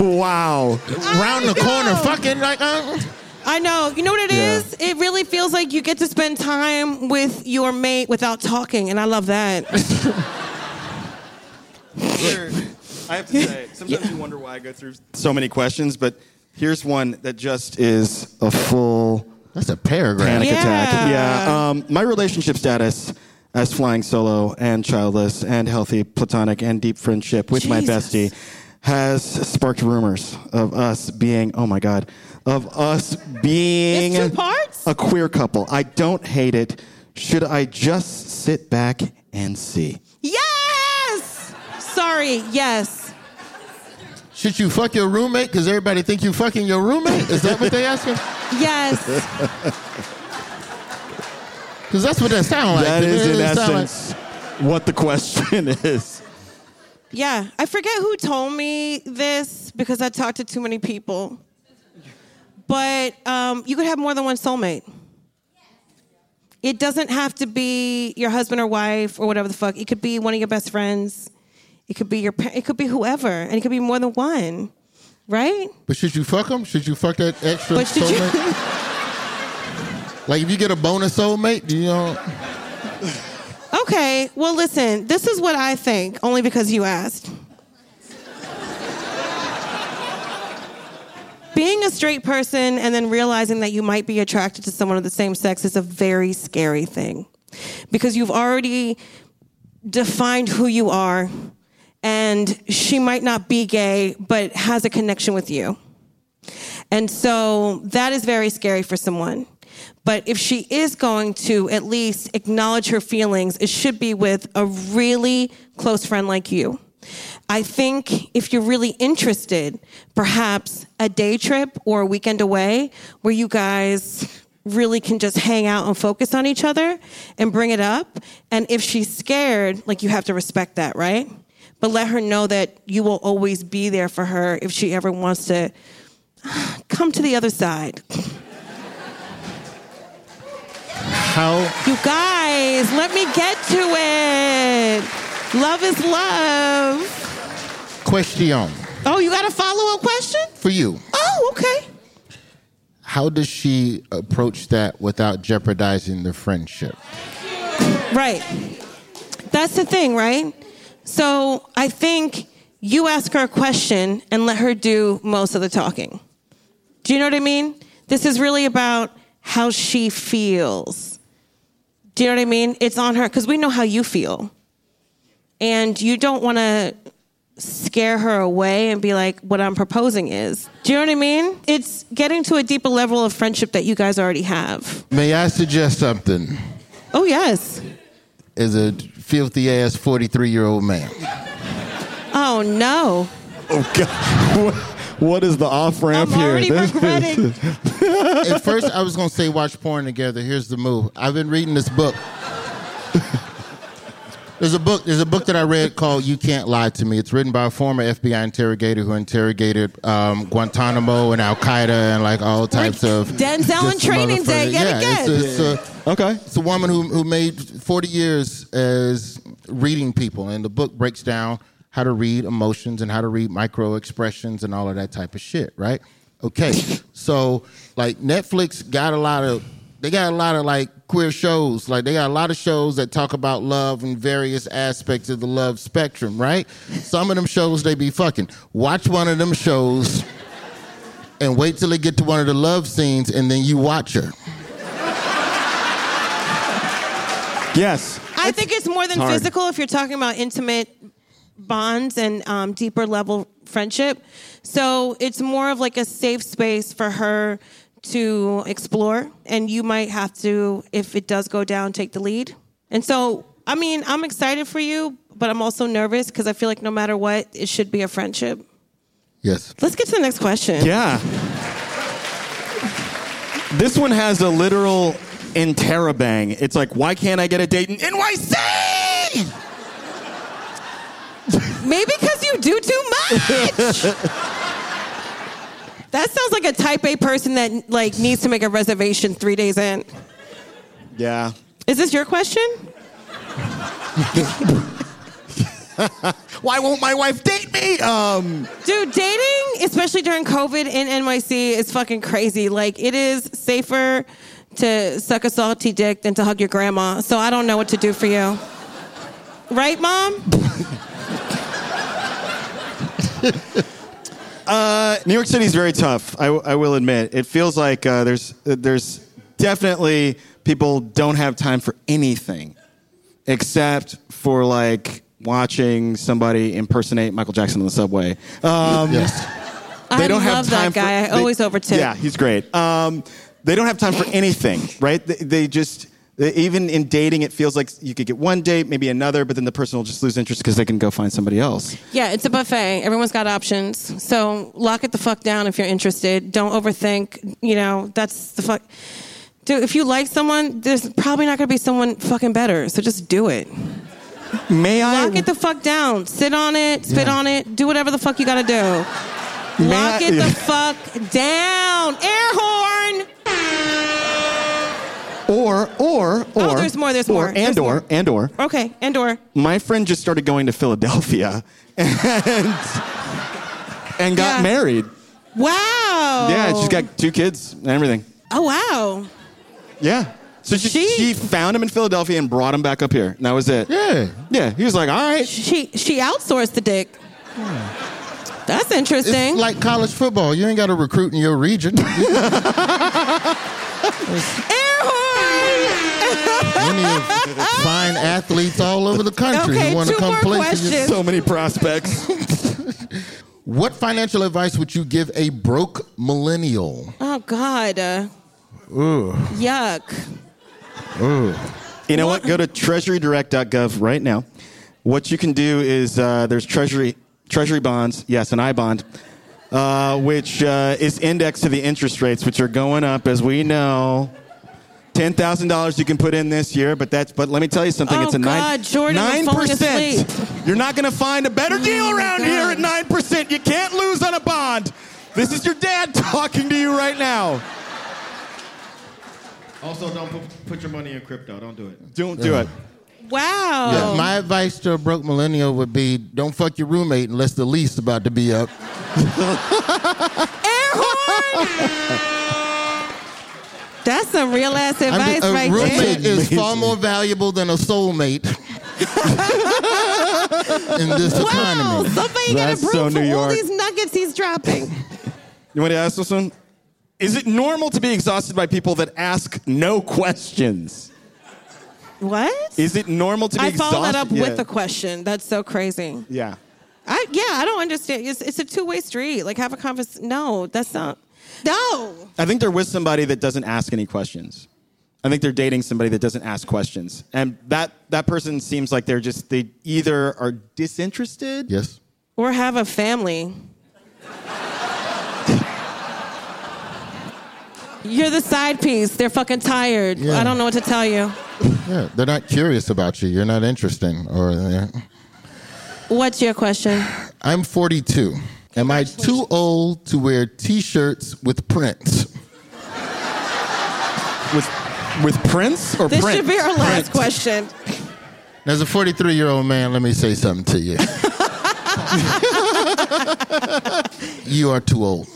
I'm
Wow.
round the corner, fucking like. Uh,
I know. You know what it
Yeah.
is? It really feels like you get to spend time with your mate without talking, and I love that.
I have to say, sometimes you wonder why I go through so many questions, but here's one that just is a full
that's a paragraph.
panic
Yeah.
attack. Yeah. Um, my relationship status as flying solo and childless and healthy platonic and deep friendship with my bestie has sparked rumors of us being, oh my God, of us being
It's two parts?
a queer couple. I don't hate it. Should I just sit back and see?
Yes! Sorry, yes.
Should you fuck your roommate? Because everybody think you fucking your roommate. Is that what they asking?
Yes.
Because that's what that sounds like.
That is, in
sound like-
essence, what the question is.
yeah. I forget who told me this because I talked to too many people. But um, you could have more than one soulmate. It doesn't have to be your husband or wife or whatever the fuck. It could be one of your best friends. It could be your. It could be whoever, and it could be more than one, right?
But should you fuck them? Should you fuck that extra
But should you-
soulmate? like if you get a bonus soulmate, do you know?
Okay, well, listen, this is what I think, only because you asked. Being a straight person and then realizing that you might be attracted to someone of the same sex is a very scary thing because you've already defined who you are, and she might not be gay, but has a connection with you. And so that is very scary for someone. But if she is going to at least acknowledge her feelings, it should be with a really close friend like you. I think if you're really interested, perhaps a day trip or a weekend away where you guys really can just hang out and focus on each other and bring it up. And if she's scared, like you have to respect that, right? But let her know that you will always be there for her if she ever wants to come to the other side.
How?
You guys, let me get to it. Love is love.
Question
Oh, you got a follow up question?
for you.
Oh, okay.
How does she approach that without jeopardizing the friendship?
Right. That's the thing, right? So I think you ask her a question and let her do most of the talking. Do you know what I mean? This is really about how she feels. Do you know what I mean? It's on her because we know how you feel. And you don't want to scare her away and be like, what I'm proposing is. Do you know what I mean? It's getting to a deeper level of friendship that you guys already have.
May I suggest something?
Oh, yes.
is a filthy ass 43 year old man.
Oh no.
Oh God. What is the off ramp here?
At first, I was going to say watch porn together. Here's the move. I've been reading this book. There's a book. There's a book that I read called "You Can't Lie to Me." It's written by a former FBI interrogator who interrogated um, Guantanamo and Al Qaeda and like all types of
Denzel on
just
Training Day
motherfuckers.
yet
yeah,
again.
It's, it's a,
Okay.
it's a woman who, who made 40 years as reading people, and the book breaks down how to read emotions and how to read micro expressions and all of that type of shit, right? Okay, so like Netflix got a lot of they got a lot of like queer shows, like they got a lot of shows that talk about love and various aspects of the love spectrum, right? Some of them shows they be fucking. Watch one of them shows and wait till they get to one of the love scenes, and then you watch her.
Yes.
I think it's more than
hard.
physical if you're talking about intimate bonds and um, deeper level friendship. So it's more of like a safe space for her to explore. And you might have to, if it does go down, take the lead. And so, I mean, I'm excited for you, but I'm also nervous because I feel like no matter what, it should be a friendship.
Yes.
Let's get to the next question.
Yeah. This one has a literal interrobang. It's like, why can't I get a date in NYC?
Maybe because you do too much. that sounds like a type A person that like needs to make a reservation three days in.
Yeah.
Is this your question?
Why won't my wife date me? Um,
Dude, dating, especially during COVID in NYC, is fucking crazy. Like, it is safer to suck a salty dick than to hug your grandma. So I don't know what to do for you. Right, mom?
New York City is very tough. I, I will admit. It feels like uh, there's there's definitely people don't have time for anything except for like watching somebody impersonate Michael Jackson on the subway. Um,
Yes.
they
I
don't have
love
time
that guy.
For,
I always overtip.
Yeah, he's great. Um, they don't have time for anything, right? They, they just they- Uh, even in dating, it feels like you could get one date, maybe another, but then the person will just lose interest because they can go find somebody else.
Yeah, it's a buffet. Everyone's got options. So lock it the fuck down if you're interested. Don't overthink. You know, that's the fuck. Dude, if you like someone, there's probably not gonna be someone fucking better. So just do it.
May I?
Lock it the fuck down. Sit on it, spit
Yeah.
on it, do whatever the fuck you gotta do.
May
Lock
I-
it the fuck down. Air horn.
Or or or
Oh, there's more, there's
or,
more,
and
there's
or
more.
and or
Okay, and or.
my friend just started going to Philadelphia and and got
Yeah.
married.
Wow.
Yeah, she's got two kids and everything.
Oh wow.
Yeah. So she,
She-
she found him in Philadelphia and brought him back up here. And that was it.
Yeah.
Yeah. He was like, all right.
She she outsourced the dick. Hmm. That's interesting.
It's like college football. You ain't got to recruit in your region.
Air horn.
Many fine athletes all over the country
Okay,
who want to come
more
play for you.
So many prospects.
What financial advice would you give a broke millennial?
Oh God. Uh, Yuck. Ooh.
You know what? Go to treasurydirect.gov right now. What you can do is uh, there's treasury treasury bonds, yes, an I bond, uh, which uh, is indexed to the interest rates, which are going up, as we know. Ten thousand dollars you can put in this year, but that's but let me tell you something.
Oh,
it's a oh, nine
God, Jordan,
nine percent. You're not going to find a better oh, deal around
God.
here at nine percent. You can't lose on a bond. This is your dad talking to you right now.
Also, don't put, put your money in crypto. Don't do it.
Don't do it.
Wow.
Yeah, my advice to a broke millennial would be don't fuck your roommate unless the lease about to be up.
Air horn. That's some real ass
I'm
advice
just- a
right
roommate
there.
is far more valuable than a soulmate in this
Wow,
economy.
somebody got
That's
a
so
for
New
all these nuggets he's dropping.
You want to ask this one? Is it normal to be exhausted by people that ask no questions?
What?
Is it normal to be
I
exhausted?
I follow that up
yeah.
with a question. That's so crazy.
Yeah.
I yeah, I don't understand. It's, it's a two way street. Like have a conversation. No, that's not. No.
I think they're with somebody that doesn't ask any questions. I think they're dating somebody that doesn't ask questions, and that that person seems like they're just they either are disinterested.
Yes.
Or have a family. You're the side piece. They're fucking tired.
Yeah.
I don't know what to tell you.
Yeah. They're not curious about you. You're not interesting. Or yeah.
What's your question?
I'm 42. Am I too old to wear T-shirts with prints?
With with Prince or prints?
This
print?
should be our last
Print.
question.
As a 43 year old man, let me say something to you. you are too old.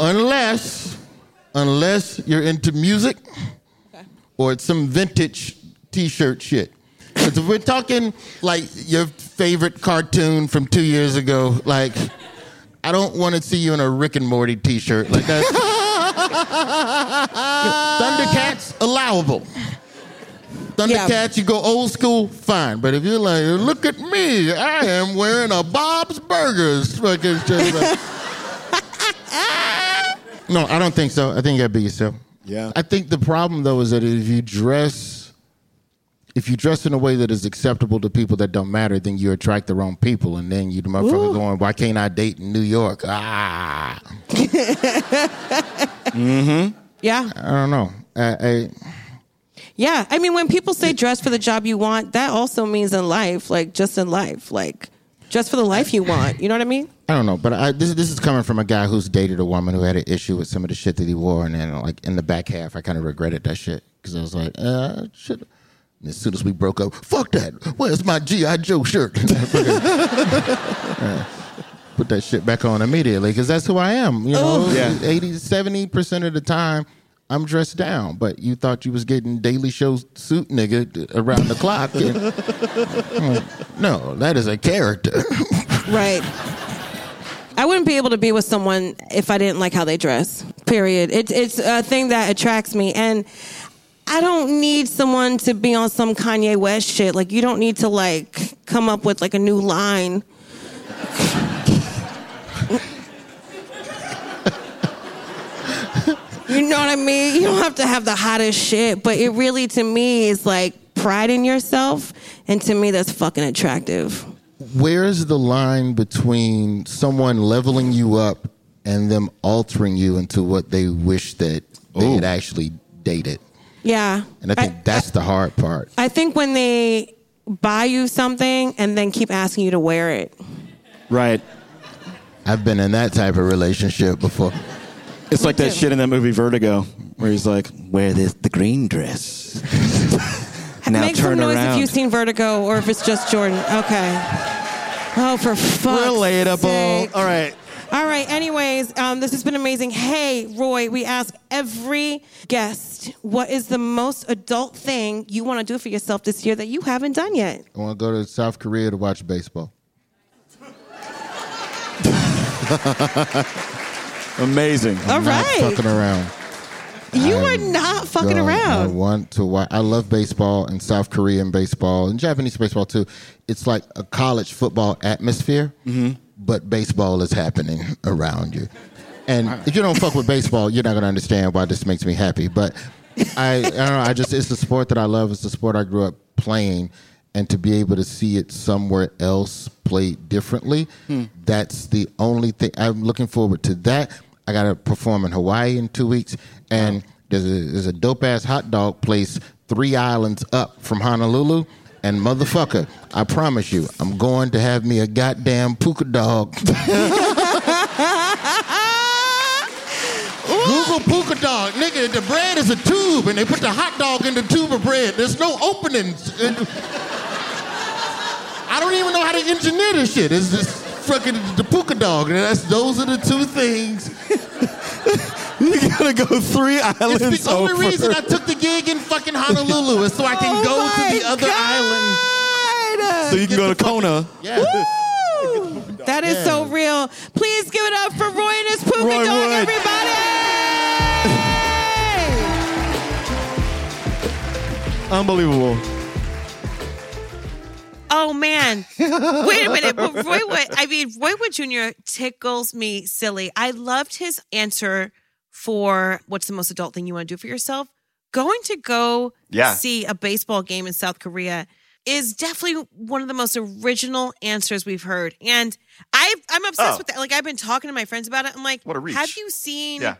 Unless, unless you're into music or it's some vintage T-shirt shit. Because if we're talking like your favorite cartoon from two years ago, like I don't want to see you in a Rick and Morty T-shirt like that. Thundercats allowable. Thundercats, you go old school, fine. But if you're like, look at me, I am wearing a Bob's Burgers. Fucking shit, like- no, I don't think so. I think you gotta be yourself.
Yeah.
I think the problem though is that if you dress, if you dress in a way that is acceptable to people that don't matter, then you attract the wrong people, and then you the motherfucker going, why can't I date in New York? Ah, mm-hmm.
Yeah.
I don't know. I, I,
Yeah. I mean, when people say dress for the job you want, that also means in life, like just in life, like just for the life you want. You know what I mean?
I don't know, but I, this this is coming from a guy who's dated a woman who had an issue with some of the shit that he wore, and then like in the back half, I kind of regretted that shit because I was like, uh, shit. And as soon as we broke up, fuck that. Where's my GI Joe shirt? Put that shit back on immediately because that's who I am. You know, oh.
Yeah.
80, 70 percent of the time. I'm dressed down, but you thought you was getting Daily Show suit nigga around the clock. And, no, that is a character.
Right. I wouldn't be able to be with someone if I didn't like how they dress. Period. It, it's a thing that attracts me, and I don't need someone to be on some Kanye West shit. Like you don't need to like come up with like a new line. you know what I mean? You don't have to have the hottest shit, but it really to me is like pride in yourself, and to me that's fucking attractive.
where's the line between someone leveling you up and them altering you into what they wish that they had actually dated?
Yeah.
And I think that's the hard part.
I think when they buy you something and then keep asking you to wear it.
Right.
I've been in that type of relationship before.
It's like that shit in that movie Vertigo, where he's like, "Wear this the green dress." now
Make
turn
some noise
around.
if you've seen Vertigo or if it's just Jordan. Okay. Oh, for fuck's
Relatable.
sake.
All right.
All right. Anyways, um, this has been amazing. Hey, Roy, we ask every guest what is the most adult thing you want to do for yourself this year that you haven't done yet.
I want to go to South Korea to watch baseball.
Amazing.
All
Not
right.
fucking around.
You
I
are not fucking
Go- I
around.
want to watch. I love baseball and South Korean baseball and Japanese baseball too. It's like a college football atmosphere, but baseball is happening around you. And if you don't fuck with baseball, you're not gonna understand why this makes me happy. But I, I don't know. I just it's the sport that I love. It's the sport I grew up playing, and to be able to see it somewhere else played differently, hmm. that's the only thing I'm looking forward to. That I got to perform in Hawaii in two weeks, and there's a, there's a dope ass hot dog place three islands up from Honolulu. And motherfucker, I promise you, I'm going to have me a goddamn puka dog. Google puka dog, nigga. The bread is a tube, and they put the hot dog in the tube of bread. There's no openings. I don't even know how to engineer this shit. It's just fucking the puka dog, and that's those are the two things.
You gotta go three islands.
It's
islands
the only
over.
reason I took the gig in fucking Honolulu is so I can
Oh
go to the other island.
So you can go to Kona.
Yeah.
Woo! That is so real. Please give it up for Roy and his puka
Roy
dog,
Wood.
everybody!
Unbelievable.
Oh man! Wait a minute. But Roy Wood, I mean, Roy Wood Jr. tickles me silly. I loved his answer
for what's the most adult thing you want to do for yourself, going to go
Yeah.
see a baseball game in South Korea is definitely one of the most original answers we've heard. And I I'm obsessed
Oh.
with that. Like I've been talking to my friends about it. I'm like,
What a reach.
have you seen
Yeah.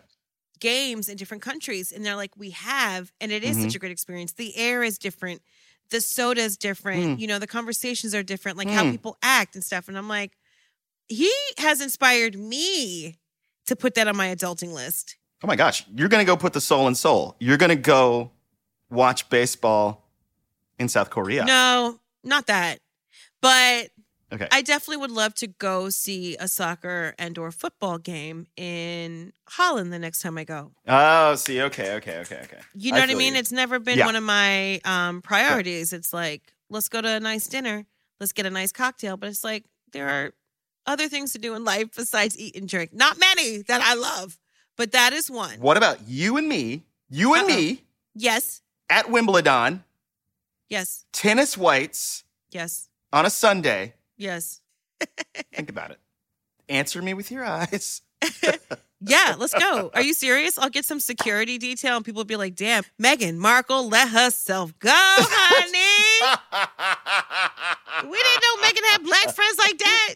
games in different countries? And they're like, we have, and it is
Mm-hmm.
such a great experience. The air is different, the soda is different,
Mm.
you know, the conversations are different, like how
Mm.
people act and stuff. And I'm like, he has inspired me to put that on my adulting list.
Oh my gosh, you're gonna go put the soul in soul. You're gonna go watch baseball in South Korea.
No, not that. But
Okay.
I definitely would love to go see a soccer and or football game in Holland the next time I go.
oh, see, okay, okay, okay, okay.
You know what I mean?
you.
It's never been
Yeah.
one of my um, priorities. It's like, let's go to a nice dinner, let's get a nice cocktail. But it's like, there are other things to do in life besides eat and drink. Not many that I love, but that is one.
What about you and me? You and
Uh-oh.
me
Yes,
at Wimbledon,
yes,
tennis whites
yes,
on a Sunday.
yes.
Think about it. Answer me with your eyes.
Yeah, let's go. Are you serious? I'll get some security detail and people will be like, damn, Meghan Markle let herself go, honey. we didn't know Meghan had black friends like that.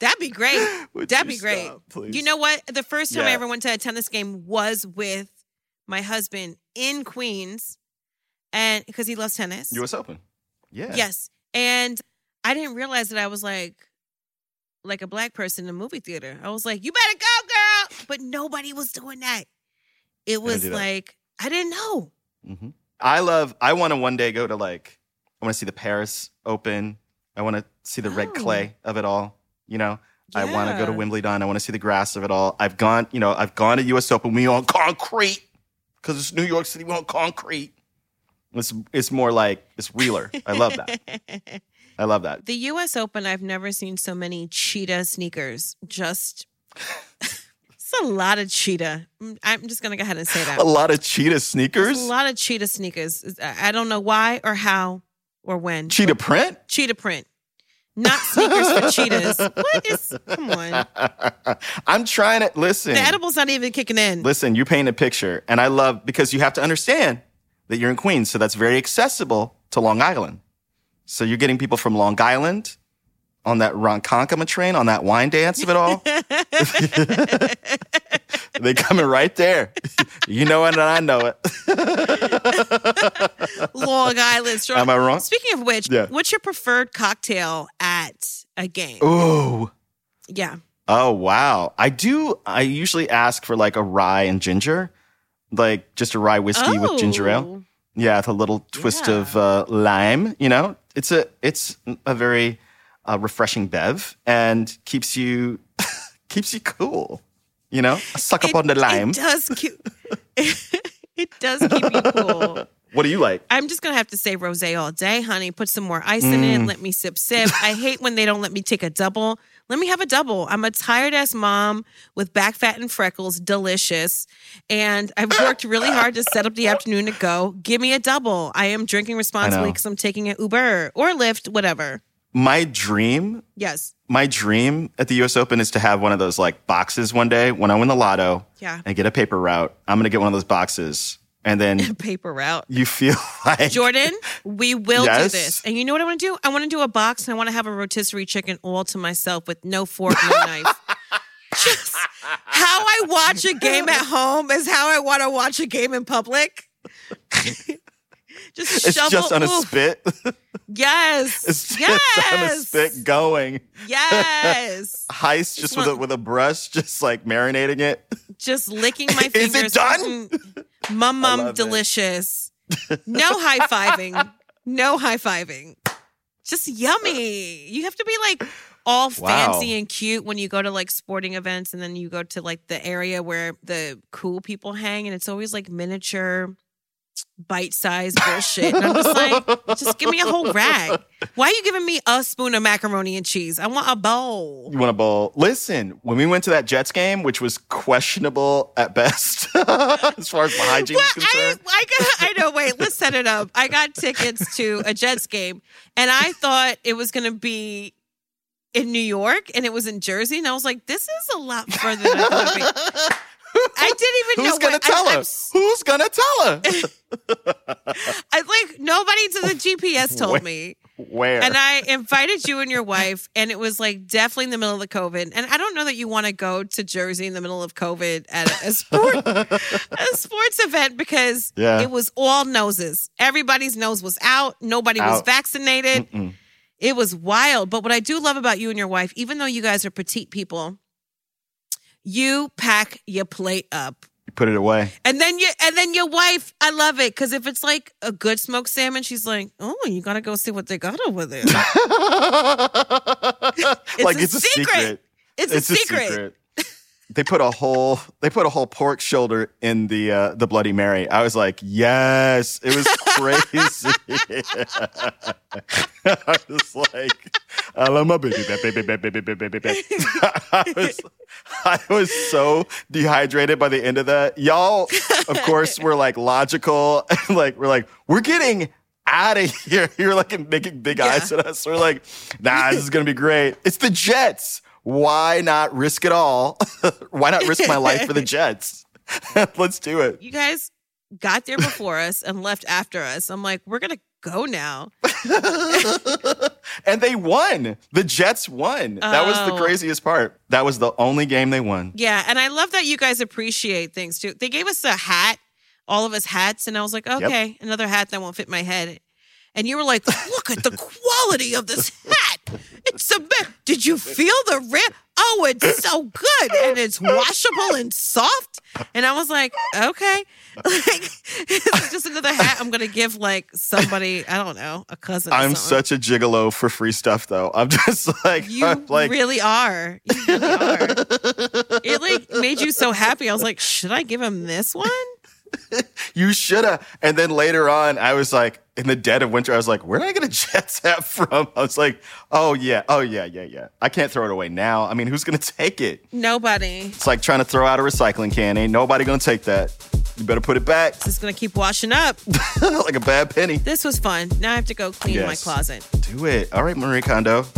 That'd be great.
Would
That'd be great.
stop, please?
You know what? The first time I ever went to a tennis game was with my husband in Queens, and because he loves tennis.
U.S. Open. Yeah.
Yes, and I didn't realize that I was like, like a black person in a movie theater. I was like, "You better go, girl!" But nobody was doing that. It was
that.
like I didn't know.
hmm I love. I want to one day go to like. I want to see the Paris Open. I want to see the red
Oh.
clay of it all. You know. I want to go to
Yeah.
Wimbledon. I want to see the grass of it all. I've gone. You know. I've gone to U.S. Open. We on concrete because it's New York City. We on concrete. It's it's more like it's realer. I love that. I love that.
the U.S. Open. I've never seen so many cheetah sneakers. Just. It's a lot of cheetah. Mm, I'm just gonna go ahead and say that.
A lot of cheetah
There's
sneakers.
a lot of cheetah sneakers. I don't know why or how or when.
Cheetah print.
cheetah print, not sneakers for cheetahs. What is? Come on,
I'm trying to listen.
the edible's not even kicking in.
Listen, you paint a picture, and I love because you have to understand that you're in Queens, so that's very accessible to Long Island. So you're getting people from Long Island on that Ronkonkoma train, on that wine dance of it all. they coming right there. you know it, and I know it.
Long Island. Strong.
Am I wrong?
Speaking of which,
Yeah.
what's your preferred cocktail at a game?
Ooh.
Yeah.
Oh wow. I do. I usually ask for like a rye and ginger, like just a rye whiskey with ginger ale.
Oh.
Yeah, with a little twist
Yeah.
of uh, lime. You know, it's a it's a very uh, refreshing bev and keeps you keeps you cool. You know, suck up
It-
on the lime.
It does keep. it does keep you cool.
What do you like?
I'm just gonna have to say rosé all day, honey. Put some more ice in
Mm.
it. Let me sip sip. I hate when they don't let me take a double. Let me have a double. I'm a tired ass mom with back fat and freckles, delicious. And I've worked really hard to set up the afternoon to go. Give me a double. I am drinking responsibly because I'm taking an Uber or Lyft, whatever.
My dream,
Yes.
my dream at the U.S. Open is to have one of those like boxes one day when I win the lotto
Yeah.
and get a paper route. I'm gonna get one of those boxes, and then
Paper route.
you feel like
Jordan, we will do this. And you know what I want to do? I want to do a box and I want to have a rotisserie chicken all to myself with no fork, no knife. Just how I watch a game at home is how I want to watch a game in public. just
it's
shovel.
just on a spit.
Yes.
It's just
yes.
on a spit going.
Yes.
Heist just with a, with a brush, just like marinating it.
just licking my fingers.
Is it done?
Mum, mum,
it.
delicious. No high fiving. No high fiving. Just yummy. You have to be like all
Wow.
fancy and cute when you go to like sporting events and then you go to like the area where the cool people hang and it's always like miniature bite sized bullshit. And I'm just like, just give me a whole rag. Why are you giving me a spoon of macaroni and cheese? I want a bowl.
You want a bowl? Listen, when we went to that Jets game, which was questionable at best, as far as the hygiene
Well,
is
I,
concerned.
I, got, I know. Wait, let's set it up. I got tickets to a Jets game, and I thought it was going to be in New York, and it was in Jersey, and I was like, "This is a lot further than I thought it'd be." I didn't even know
Who's
know
gonna
what-
tell
I,
her? Who's gonna tell her?
I like nobody to the GPS told
Where?
me.
Where?
And I invited you and your wife, and it was like definitely in the middle of the COVID. And I don't know that you want to go to Jersey in the middle of COVID at a sport a sports event because
Yeah.
it was all noses. Everybody's nose was out. Nobody was vaccinated.
Mm-mm.
It was wild. But what I do love about you and your wife, even though you guys are petite people, you pack your plate up.
You put it away.
And then you and then your wife, I love it because if it's like a good smoked salmon, she's like, "Oh, you gotta go see what they got over there."
like
a
it's a
secret.
secret.
It's, a, secret.
They put a whole they put a whole pork shoulder in the uh, the Bloody Mary. I was like, yes, it was crazy. I was like, I love my baby, baby, baby, baby, baby, baby. I was I was so dehydrated by the end of that. Y'all, of course, were like logical. like we're like, we're getting out of here. You're like making big eyes at us. We're like, nah, this is gonna be great. It's the Jets. Why not risk it all? Why not risk my life for the Jets? Let's do it.
You guys got there before us and left after us. I'm like, we're gonna go now.
and they won. The Jets won. That was the
Oh.
craziest part. That was the only game they won.
Yeah, and I love that you guys appreciate things too. They gave us a hat, all of us hats, and I was like, okay, another hat that won't fit my head. And you were like, look at the quality of this hat. It's a bit. Did you feel the rip? Oh, it's so good. And it's washable and soft. And I was like, okay. Like, it's just another hat I'm going to give like somebody, I don't know, a cousin.
I'm such a gigolo for free stuff, though. I'm just like,
You
I'm like,
really are. You really are. it like made you so happy. I was like, should I give him this one?
you shoulda. And then later on, I was like, in the dead of winter, I was like, where did I get a Jets hat from? I was like, oh yeah, oh yeah, yeah, yeah. I can't throw it away now. I mean, who's gonna take it?
Nobody.
It's like trying to throw out a recycling can. Ain't nobody gonna take that. You better put it back
This is gonna keep washing up.
like a bad penny.
This was fun. Now I have to go clean my closet.
Do it. All right, Marie Kondo.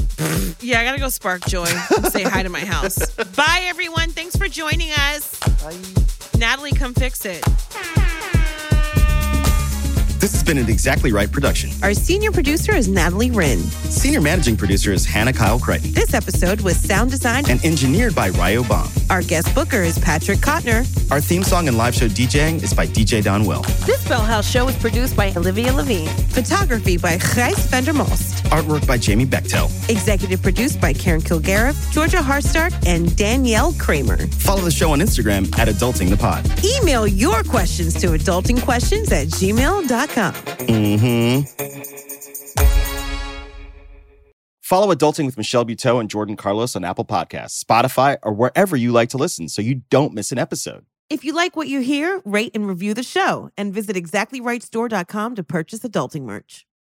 Yeah, I gotta go spark joy. Say hi to my house. Bye, everyone. Thanks for joining us. Bye. Natalie, come fix it.
This has been an Exactly Right production.
Our senior producer is Natalie Wren.
Senior managing producer is Hannah Kyle Crichton
This episode was sound designed.
and engineered by Ryo Baum.
Our guest booker is Patrick Kotner.
Our theme song and live show DJing is by DJ Donwill.
This Bell House show was produced by Olivia Levine. Photography by Gijs Vandermost.
Artwork by Jamie Bechtel.
Executive produced by Karen Kilgariff, Georgia Hardstark, and Danielle Kramer.
Follow the show on Instagram at Adulting the Pod.
Email your questions to adultingquestions at gmail.com.
Mm-hmm. Follow Adulting with Michelle Buteau and Jordan Carlos on Apple Podcasts, Spotify, or wherever you like to listen so you don't miss an episode.
If you like what you hear, rate and review the show and visit exactlyrightstore.com to purchase adulting merch.